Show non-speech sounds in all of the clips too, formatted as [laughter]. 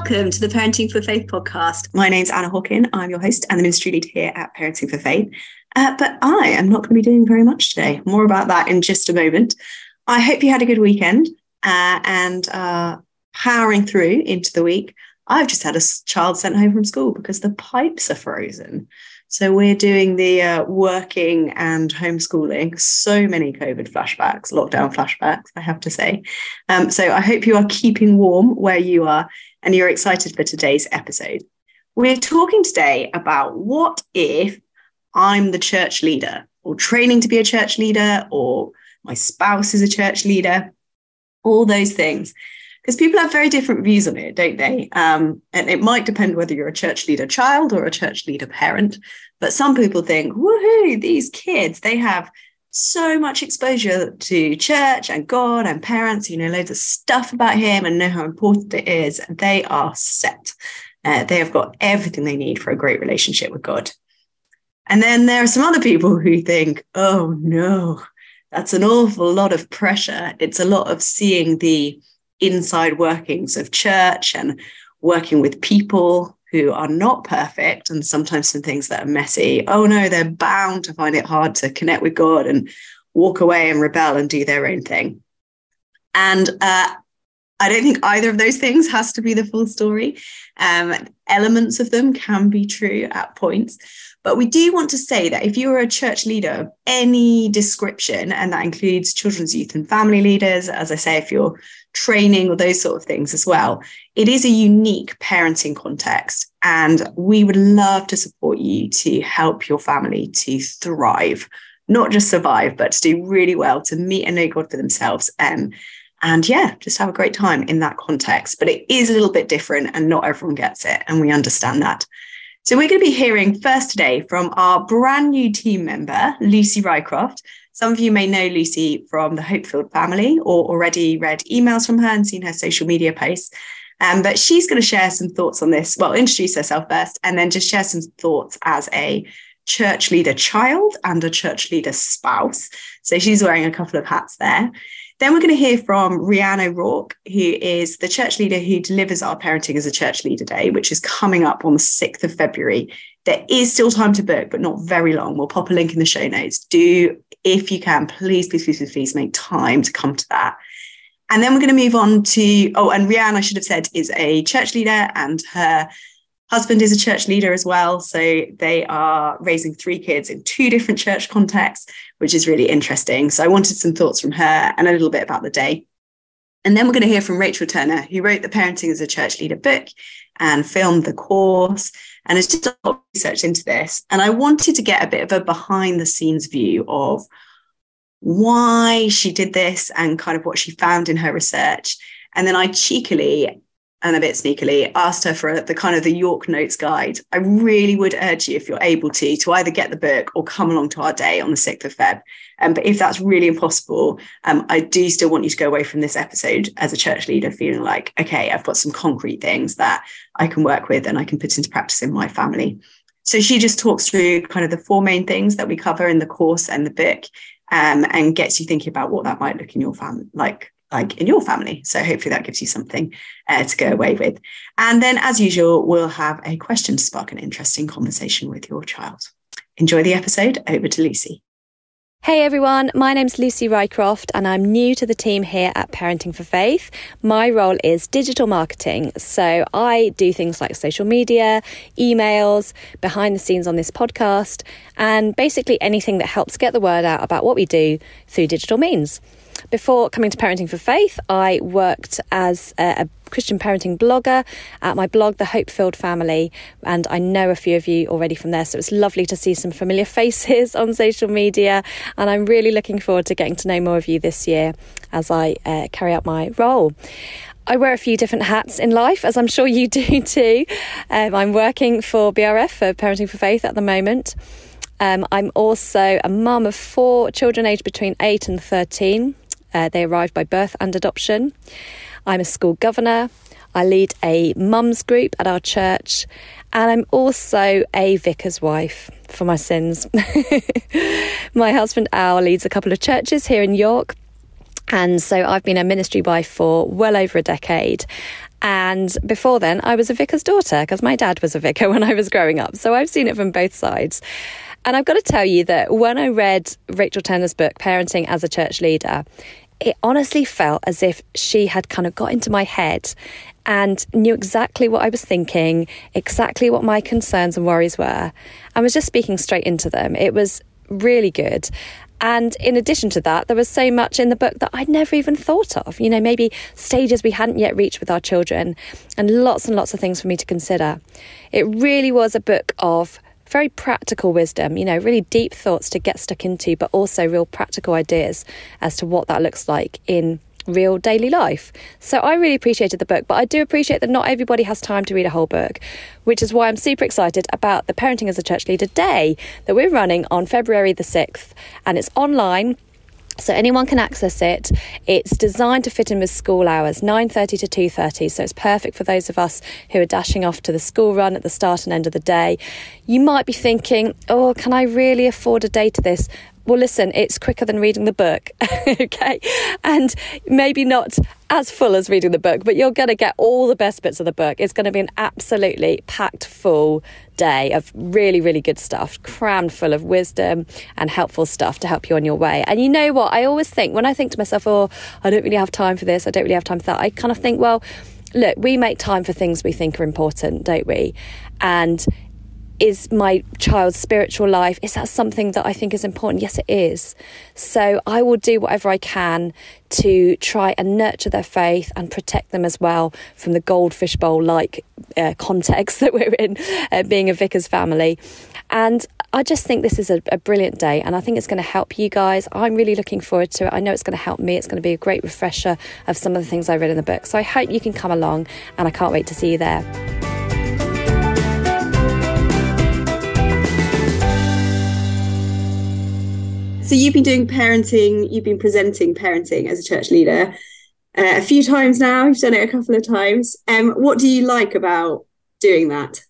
Welcome to the Parenting for Faith podcast. My name's Anna Hawken. I'm your host and the ministry lead here at Parenting for Faith. Uh, but I am not going to be doing very much today. More about that in just a moment. I hope you had a good weekend uh, and powering through into the week. I've just had a child sent home from school because the pipes are frozen. So we're doing the uh, working and homeschooling. So many COVID flashbacks, lockdown flashbacks, I have to say. Um, so I hope you are keeping warm where you are and you're excited for today's episode. We're talking today about what if I'm the church leader or training to be a church leader or my spouse is a church leader, all those things. Because people have very different views on it, don't they? Um, and it might depend whether you're a church leader child or a church leader parent. But some people think, woohoo, these kids, they have so much exposure to church and God and parents, you know, loads of stuff about Him and know how important it is. They are set. Uh, they have got everything they need for a great relationship with God. And then there are some other people who think, oh no, that's an awful lot of pressure. It's a lot of seeing the inside workings of church and working with people who are not perfect and sometimes some things that are messy. Oh no, they're bound to find it hard to connect with God and walk away and rebel and do their own thing. And uh, I don't think either of those things has to be the full story. Um, elements of them can be true at points. But we do want to say that if you're a church leader of any description, and that includes children's youth and family leaders, as I say, if you're training or those sort of things as well, it is a unique parenting context. And we would love to support you to help your family to thrive, not just survive, but to do really well, to meet and know God for themselves. Um, and yeah, just have a great time in that context. But it is a little bit different, and not everyone gets it. And we understand that. So we're going to be hearing first today from our brand new team member, Lucy Rycroft. Some of you may know Lucy from the Hope Filled family or already read emails from her and seen her social media posts. Um, but she's going to share some thoughts on this. Well, introduce herself first and then just share some thoughts as a church leader child and a church leader spouse. So she's wearing a couple of hats there. Then we're going to hear from Rhianne O'Rourke, who is the church leader who delivers our Parenting as a Church Leader Day, which is coming up on the 6th of February. There is still time to book, but not very long. We'll pop a link in the show notes. Do, if you can, please, please, please, please, please make time to come to that. And then we're going to move on to, oh, and Rhiannon, I should have said, is a church leader and her husband is a church leader as well. So they are raising three kids in two different church contexts, which is really interesting. So I wanted some thoughts from her and a little bit about the day. And then we're going to hear from Rachel Turner, who wrote the Parenting as a Church Leader book and filmed the course and has just done research into this. And I wanted to get a bit of a behind the scenes view of why she did this and kind of what she found in her research. And then I cheekily and a bit sneakily asked her for the kind of the York Notes guide. I really would urge you, if you're able to, to either get the book or come along to our day on the 6th of Feb. Um, but if that's really impossible, um, I do still want you to go away from this episode as a church leader feeling like, okay, I've got some concrete things that I can work with and I can put into practice in my family. So she just talks through kind of the four main things that we cover in the course and the book um, and gets you thinking about what that might look in your family like like in your family. So hopefully that gives you something uh, to go away with. And then, as usual, we'll have a question to spark an interesting conversation with your child. Enjoy the episode. Over to Lucy. Hey everyone, my name's Lucy Rycroft and I'm new to the team here at Parenting for Faith. My role is digital marketing, so I do things like social media, emails, behind the scenes on this podcast, and basically anything that helps get the word out about what we do through digital means. Before coming to Parenting for Faith, I worked as a, a Christian parenting blogger at my blog, The Hope Filled Family, and I know a few of you already from there. So it's lovely to see some familiar [laughs] faces on social media, and I'm really looking forward to getting to know more of you this year as I uh, carry out my role. I wear a few different hats in life, as I'm sure you [laughs] do too. Um, I'm working for BRF, for Parenting for Faith, at the moment. Um, I'm also a mum of four children aged between 8 and 13. Uh, they arrived by birth and adoption. I'm a school governor. I lead a mums group at our church, and I'm also a vicar's wife for my sins. [laughs] my husband Al leads a couple of churches here in York, and so I've been a ministry wife for well over a decade. And before then, I was a vicar's daughter because my dad was a vicar [laughs] when I was growing up. So I've seen it from both sides. And I've got to tell you that when I read Rachel Turner's book, Parenting as a Church Leader, it honestly felt as if she had kind of got into my head and knew exactly what I was thinking, exactly what my concerns and worries were, and was just speaking straight into them. It was really good. And in addition to that, there was so much in the book that I'd never even thought of. You know, maybe stages we hadn't yet reached with our children, and lots and lots of things for me to consider. It really was a book of very practical wisdom, you know, really deep thoughts to get stuck into, but also real practical ideas as to what that looks like in real daily life. So I really appreciated the book, but I do appreciate that not everybody has time to read a whole book, which is why I'm super excited about the Parenting as a Church Leader Day that we're running on February the 6th. And it's online so anyone can access it it's designed to fit in with school hours 9.30 to 2.30 so it's perfect for those of us who are dashing off to the school run at the start and end of the day you might be thinking oh can i really afford a day to this well, listen, it's quicker than reading the book, [laughs] okay? And maybe not as full as reading the book, but you're going to get all the best bits of the book. It's going to be an absolutely packed full day of really, really good stuff, crammed full of wisdom and helpful stuff to help you on your way. And you know what? I always think when I think to myself, oh, I don't really have time for this, I don't really have time for that, I kind of think, well, look, we make time for things we think are important, don't we? And is my child's spiritual life is that something that i think is important yes it is so i will do whatever i can to try and nurture their faith and protect them as well from the goldfish bowl like uh, context [laughs] that we're in uh, being a vicar's family and I just think this is a, a brilliant day and I think it's going to help you guys. I'm really looking forward to it. I know it's going to help me. It's going to be a great refresher of some of the things I read in the book. So I hope you can come along and I can't wait to see you there. So you've been doing parenting, you've been presenting parenting as a church leader uh, a few times now. You've done it a couple of times. Um, what do you like about doing that?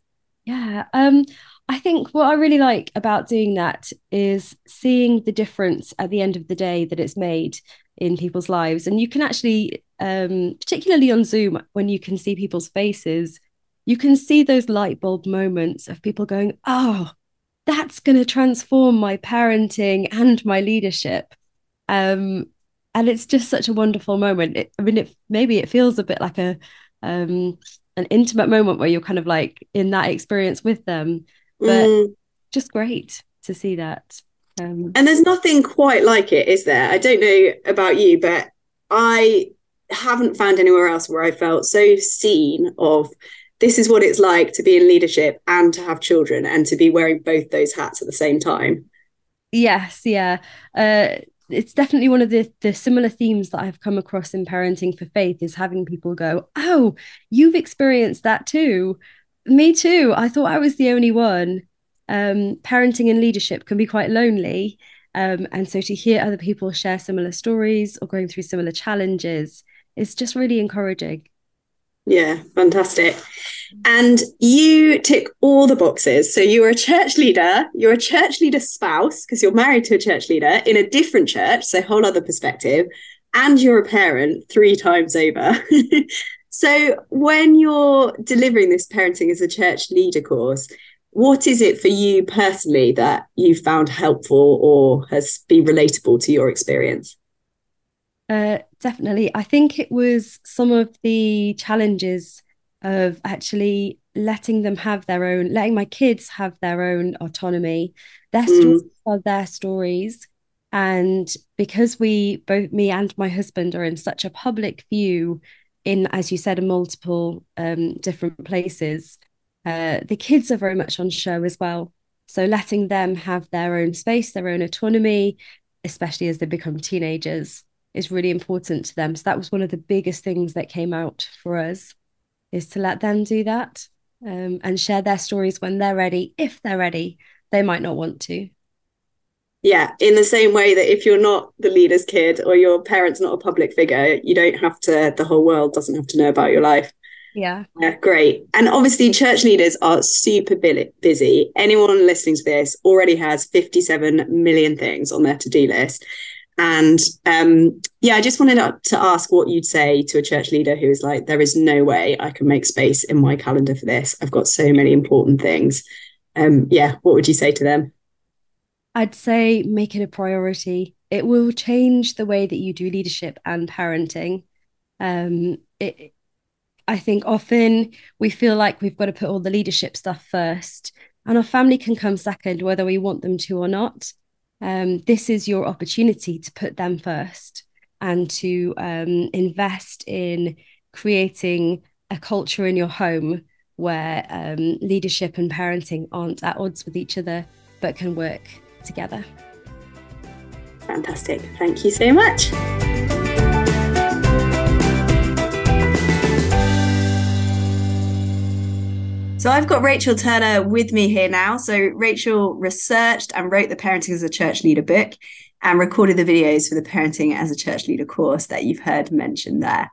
Yeah, um, I think what I really like about doing that is seeing the difference at the end of the day that it's made in people's lives. And you can actually, um, particularly on Zoom, when you can see people's faces, you can see those light bulb moments of people going, Oh, that's going to transform my parenting and my leadership. Um, and it's just such a wonderful moment. It, I mean, it, maybe it feels a bit like a um, an intimate moment where you're kind of like in that experience with them, but mm. just great to see that. Um, and there's nothing quite like it, is there? I don't know about you, but I haven't found anywhere else where I felt so seen of this is what it's like to be in leadership and to have children and to be wearing both those hats at the same time. Yes, yeah. Uh, it's definitely one of the, the similar themes that I've come across in parenting for faith is having people go, Oh, you've experienced that too. Me too. I thought I was the only one. Um, parenting and leadership can be quite lonely. Um, and so to hear other people share similar stories or going through similar challenges is just really encouraging. Yeah, fantastic. And you tick all the boxes. So you're a church leader, you're a church leader spouse because you're married to a church leader in a different church, so whole other perspective, and you're a parent three times over. [laughs] so when you're delivering this parenting as a church leader course, what is it for you personally that you found helpful or has been relatable to your experience? Uh, definitely. I think it was some of the challenges of actually letting them have their own, letting my kids have their own autonomy. Their mm. stories are their stories. And because we, both me and my husband, are in such a public view in, as you said, in multiple um, different places, uh, the kids are very much on show as well. So letting them have their own space, their own autonomy, especially as they become teenagers, is really important to them. So that was one of the biggest things that came out for us is to let them do that um, and share their stories when they're ready. If they're ready, they might not want to, Yeah, in the same way that if you're not the leader's kid or your parent's not a public figure, you don't have to, the whole world doesn't have to know about your life. Yeah. Yeah, great. And obviously, church leaders are super busy. Anyone listening to this already has 57 million things on their to do list. And um, yeah, I just wanted to ask what you'd say to a church leader who is like, there is no way I can make space in my calendar for this. I've got so many important things. Um, yeah, what would you say to them? I'd say make it a priority. It will change the way that you do leadership and parenting. Um, it, I think often we feel like we've got to put all the leadership stuff first, and our family can come second, whether we want them to or not. Um, this is your opportunity to put them first and to um, invest in creating a culture in your home where um, leadership and parenting aren't at odds with each other but can work together. Fantastic. Thank you so much. So I've got Rachel Turner with me here now. So Rachel researched and wrote the Parenting as a Church Leader book and recorded the videos for the Parenting as a Church Leader course that you've heard mentioned there.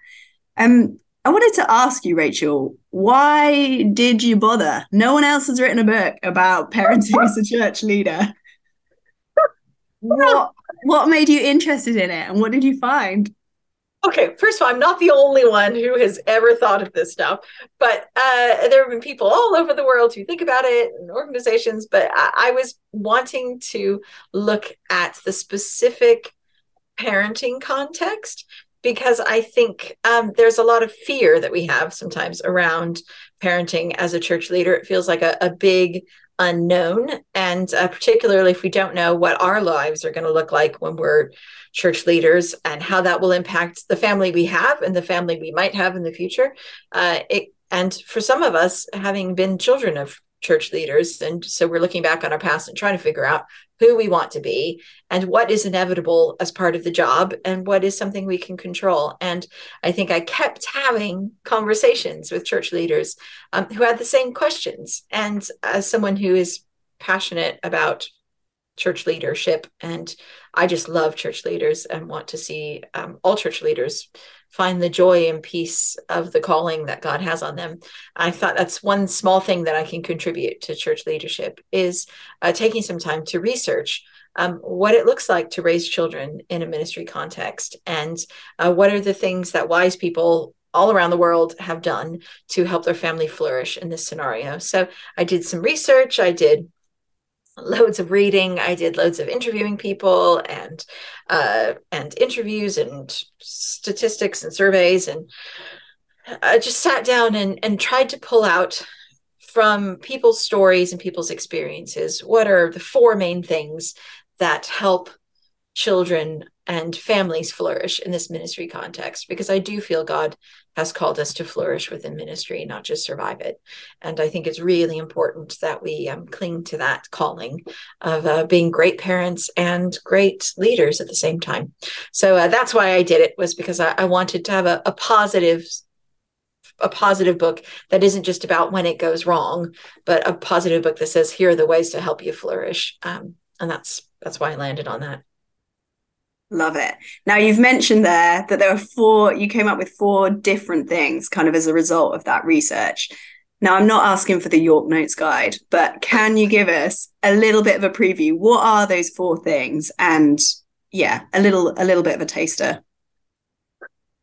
Um, I wanted to ask you, Rachel, why did you bother? No one else has written a book about parenting as a church leader [laughs] what what made you interested in it and what did you find okay first of all i'm not the only one who has ever thought of this stuff but uh, there have been people all over the world who think about it and organizations but I, I was wanting to look at the specific parenting context because i think um, there's a lot of fear that we have sometimes around parenting as a church leader. It feels like a, a big unknown. And uh, particularly if we don't know what our lives are going to look like when we're church leaders and how that will impact the family we have and the family we might have in the future uh, it, and for some of us having been children of church leaders. And so we're looking back on our past and trying to figure out who we want to be and what is inevitable as part of the job and what is something we can control. And I think I kept having conversations with church leaders um, who had the same questions. And as someone who is passionate about church leadership and i just love church leaders and want to see um, all church leaders find the joy and peace of the calling that God has on them. I thought that's one small thing that I can contribute to church leadership is uh, taking some time to research um, what it looks like to raise children in a ministry context and uh, what are the things that wise people all around the world have done to help their family flourish in this scenario. So I did some research. I did loads of reading. I did loads of interviewing people and uh, and interviews and statistics and surveys, and I just sat down and and tried to pull out from people's stories and people's experiences what are the four main things that help children and families flourish in this ministry context because I do feel God has called us to flourish within ministry, not just survive it. And I think it's really important that we um, cling to that calling of uh, being great parents and great leaders at the same time. So uh, that's why I did it was because I, I wanted to have a, a positive a positive book that isn't just about when it goes wrong, but a positive book that says here are the ways to help you flourish. Um, and that's that's why I landed on that. Love it. Now you've mentioned there that there are four, you came up with four different things kind of as a result of that research. Now I'm not asking for the York Notes guide, but can you give us a little bit of a preview? What are those four things? And yeah, a little a little bit of a taster.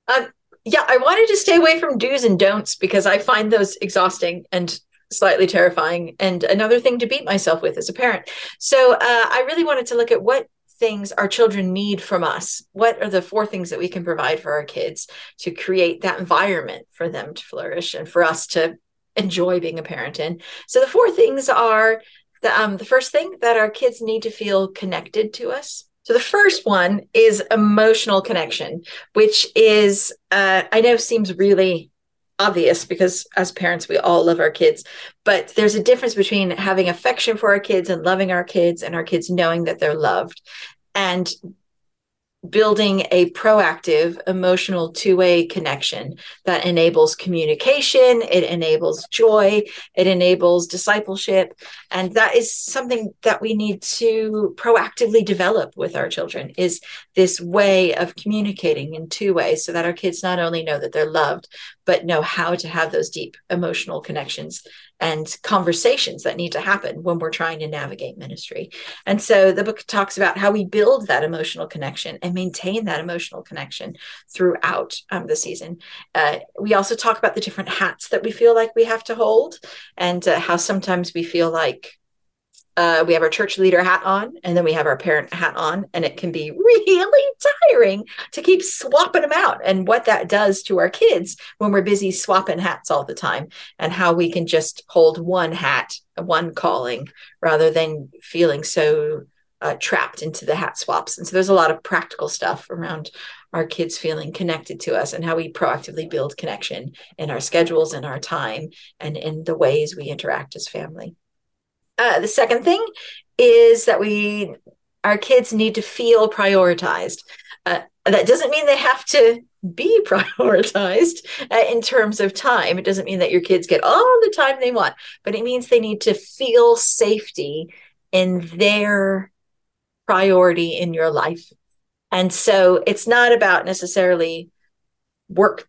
Um, yeah, I wanted to stay away from do's and don'ts because I find those exhausting and slightly terrifying and another thing to beat myself with as a parent. So uh, I really wanted to look at what things our children need from us? What are the four things that we can provide for our kids to create that environment for them to flourish and for us to enjoy being a parent in? So the four things are the um, the first thing that our kids need to feel connected to us. So the first one is emotional connection, which is uh, I know seems really obvious because as parents we all love our kids but there's a difference between having affection for our kids and loving our kids and our kids knowing that they're loved and building a proactive emotional two-way connection that enables communication it enables joy it enables discipleship and that is something that we need to proactively develop with our children is this way of communicating in two ways so that our kids not only know that they're loved but know how to have those deep emotional connections and conversations that need to happen when we're trying to navigate ministry. And so the book talks about how we build that emotional connection and maintain that emotional connection throughout um, the season. Uh, we also talk about the different hats that we feel like we have to hold and uh, how sometimes we feel like uh, we have our church leader hat on and then we have our parent hat on and it can be [laughs] really tiring to keep swapping them out and what that does to our kids when we're busy swapping hats all the time and how we can just hold one hat one calling rather than feeling so uh, trapped into the hat swaps. And so there's a lot of practical stuff around our kids feeling connected to us and how we proactively build connection in our schedules and our time and in the ways we interact as family uh, the second thing is that we our kids need to feel prioritized. Uh, that doesn't mean they have to be [laughs] prioritized uh, in terms of time. It doesn't mean that your kids get all the time they want, but it means they need to feel safety in their priority in your life. And so it's not about necessarily work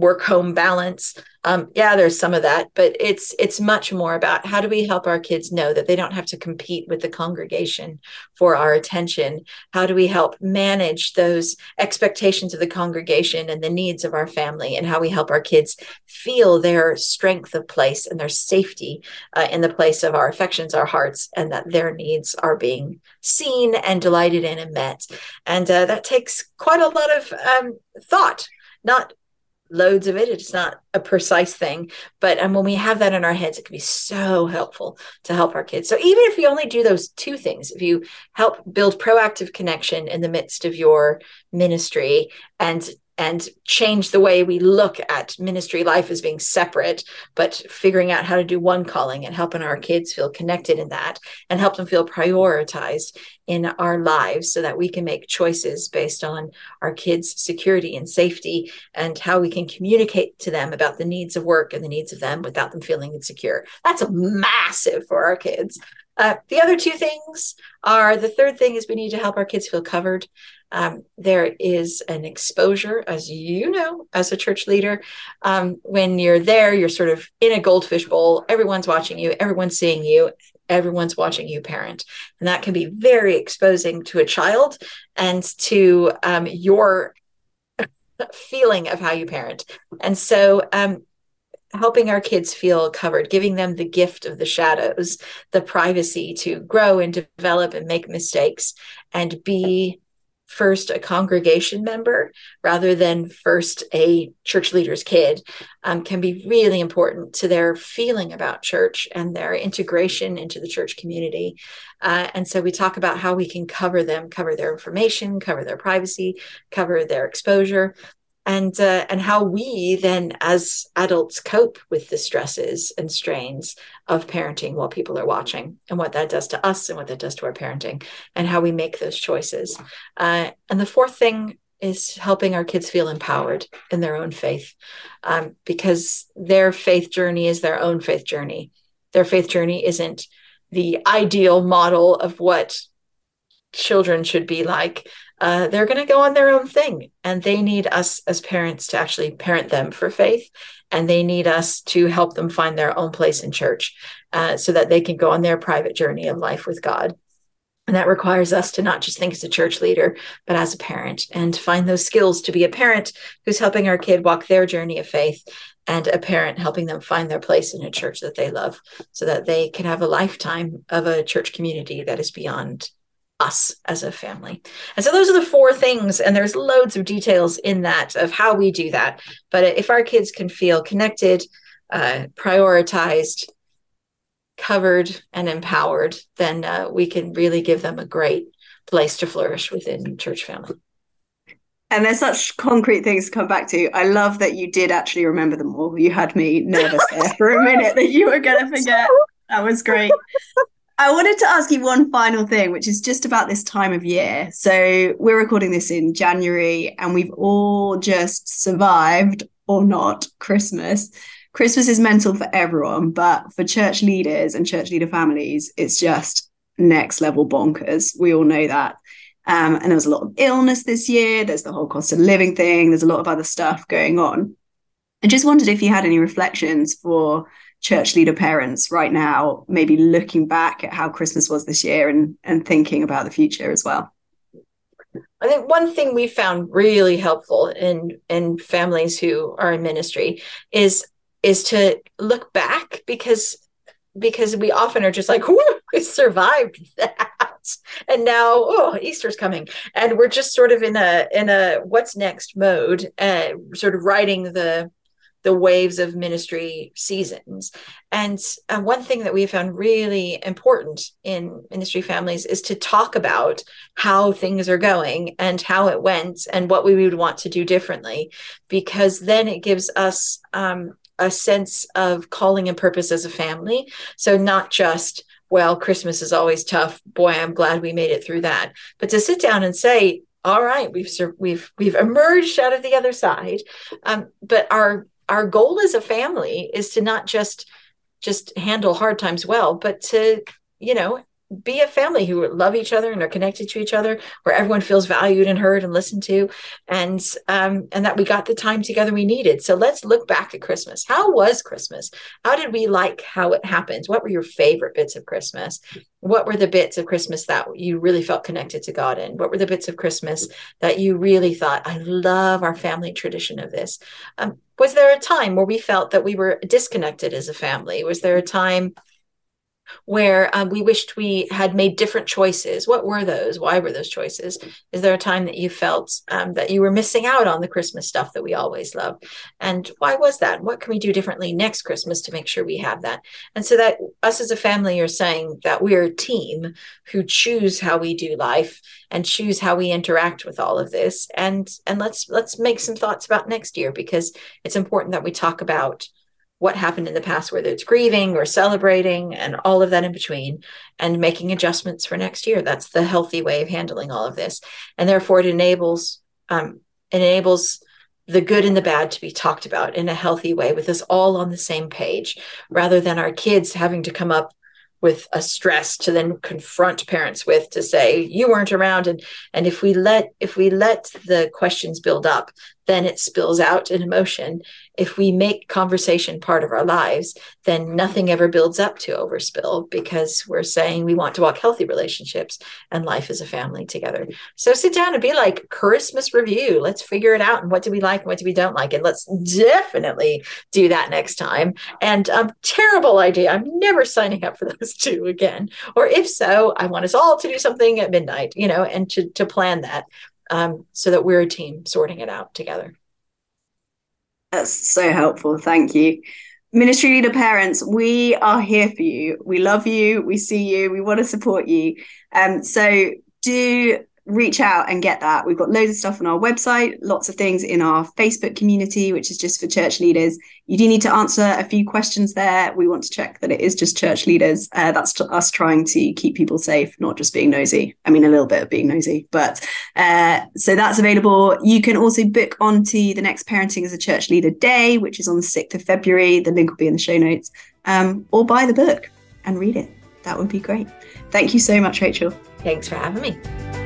work home balance. Um, yeah there's some of that but it's it's much more about how do we help our kids know that they don't have to compete with the congregation for our attention? How do we help manage those expectations of the congregation and the needs of our family and how we help our kids feel their strength of place and their safety uh, in the place of our affections our hearts and that their needs are being seen and delighted in and met? And uh, that takes quite a lot of um, thought not loads of it. It's not a precise thing, but and when we have that in our heads, it can be so helpful to help our kids. So even if you only do those two things, if you help build proactive connection in the midst of your ministry and and change the way we look at ministry life as being separate, but figuring out how to do one calling and helping our kids feel connected in that and help them feel prioritized in our lives so that we can make choices based on our kids' security and safety and how we can communicate to them about the needs of work and the needs of them without them feeling insecure. That's a massive for our kids. Uh, the other two things are the third thing is we need to help our kids feel covered. Um, there is an exposure, as you know, as a church leader. Um, when you're there, you're sort of in a goldfish bowl. Everyone's watching you, everyone's seeing you, everyone's watching you parent. And that can be very exposing to a child and to um, your [laughs] feeling of how you parent. And so, um, helping our kids feel covered, giving them the gift of the shadows, the privacy to grow and develop and make mistakes and be first a congregation member rather than first a church leader's kid um, can be really important to their feeling about church and their integration into the church community. Uh, and so we talk about how we can cover them, cover their information, cover their privacy, cover their exposure, and uh, and how we then as adults cope with the stresses and strains of parenting while people are watching and what that does to us and what that does to our parenting and how we make those choices. Uh, and the fourth thing is helping our kids feel empowered in their own faith um, because their faith journey is their own faith journey. Their faith journey isn't the ideal model of what children should be like uh, they're going to go on their own thing. And they need us as parents to actually parent them for faith. And they need us to help them find their own place in church uh, so that they can go on their private journey of life with god. And that requires us to not just think as a church leader but as a parent and find those skills to be a parent who's helping our kid walk their journey of faith and a parent helping them find their place in a church that they love so that they can have a lifetime of a church community that is beyond us as a family. And so those are the four things. And there's loads of details in that of how we do that. But if our kids can feel connected, uh, prioritized, covered, and empowered, then uh, we can really give them a great place to flourish within church family. And there's such concrete things to come back to. I love that you did actually remember them all. You had me nervous there for a minute that you were going to forget. That was great. I wanted to ask you one final thing, which is just about this time of year. So we're recording this in January, and we've all just survived or not Christmas. Christmas is mental for everyone, but for church leaders and church leader families, it's just next level bonkers. We all know that. Um, and there was a lot of illness this year. There's the whole cost of living thing. There's a lot of other stuff going on. I just wondered if you had any reflections for church leader parents right now, maybe looking back at how Christmas was this year and, and thinking about the future as well? I think one thing we found really helpful in in families who are in ministry is is to look back because because we often are just like, we survived that. And now, oh, Easter's coming. And we're just sort of in a in a what's next mode, uh, sort of riding the the waves of ministry seasons. And uh, one thing that we found really important in ministry families is to talk about how things are going and how it went and what we would want to do differently, because then it gives us um, a sense of calling and purpose as a family. So, not just, well, Christmas is always tough. Boy, I'm glad we made it through that. But to sit down and say, all right, we've we've we've emerged out of the other side, um, but our our goal as a family is to not just just handle hard times well but to you know be a family who love each other and are connected to each other where everyone feels valued and heard and listened to and um, and that we got the time together we needed. So let's look back at christmas. How was christmas? How did we like how it happened what were your favorite bits of christmas? What were the bits of christmas that you really felt connected to god in? What were the bits of christmas that you really thought i love our family tradition of this. Um, was there a time where we felt that we were disconnected as a family? Was there a time where um, we wished we had made different choices. What were those? Why were those choices? Is there a time that you felt um, that you were missing out on the Christmas stuff that we always love? And why was that? What can we do differently next Christmas to make sure we have that? And so that us as a family are saying that we're a team who choose how we do life and choose how we interact with all of this. And and let's let's make some thoughts about next year because it's important that we talk about what happened in the past, whether it's grieving or celebrating and all of that in between, and making adjustments for next year. That's the healthy way of handling all of this. And therefore, it enables um, it enables the good and the bad to be talked about in a healthy way with us all on the same page, rather than our kids having to come up with a stress to then confront parents with to say you weren't around and and if we let if we let the questions build up then it spills out in emotion. If we make conversation part of our lives then nothing ever builds up to overspill because we're saying we want to walk healthy relationships and life as a family together. So sit down and be like christmas review. Let's figure it out and what do we like and what do we don't like and let's definitely do that next time. And um terrible idea. I'm never signing up for those [laughs] two again. Or if so i want us all to do something at midnight you know and to, to plan that um, so that we're a team sorting it out together. That's so helpful. Thank you. Ministry leader parents we are here for you. We love you. We see you. We want to support you. Um, so do reach out and get that. We've got loads of stuff on our website, lots of things in our Facebook community, which is just for church leaders. You do need to answer a few questions there. We want to check that it is just church leaders. Uh, that's us trying to keep people safe, not just being nosy. I mean, a little bit of being nosy, but uh, so that's available. You can also book onto the next Parenting as a Church Leader Day, which is on the 6th of February. The link will be in the show notes, um, or buy the book and read it. That would be great. Thank you so much, Rachel. Thanks for having me.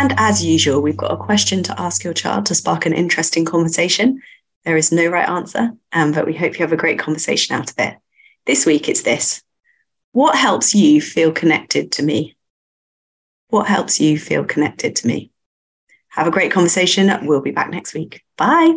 And as usual, we've got a question to ask your child to spark an interesting conversation. There is no right answer, um, but we hope you have a great conversation out of it. This week, it's this What helps you feel connected to me? What helps you feel connected to me? Have a great conversation. We'll be back next week. Bye.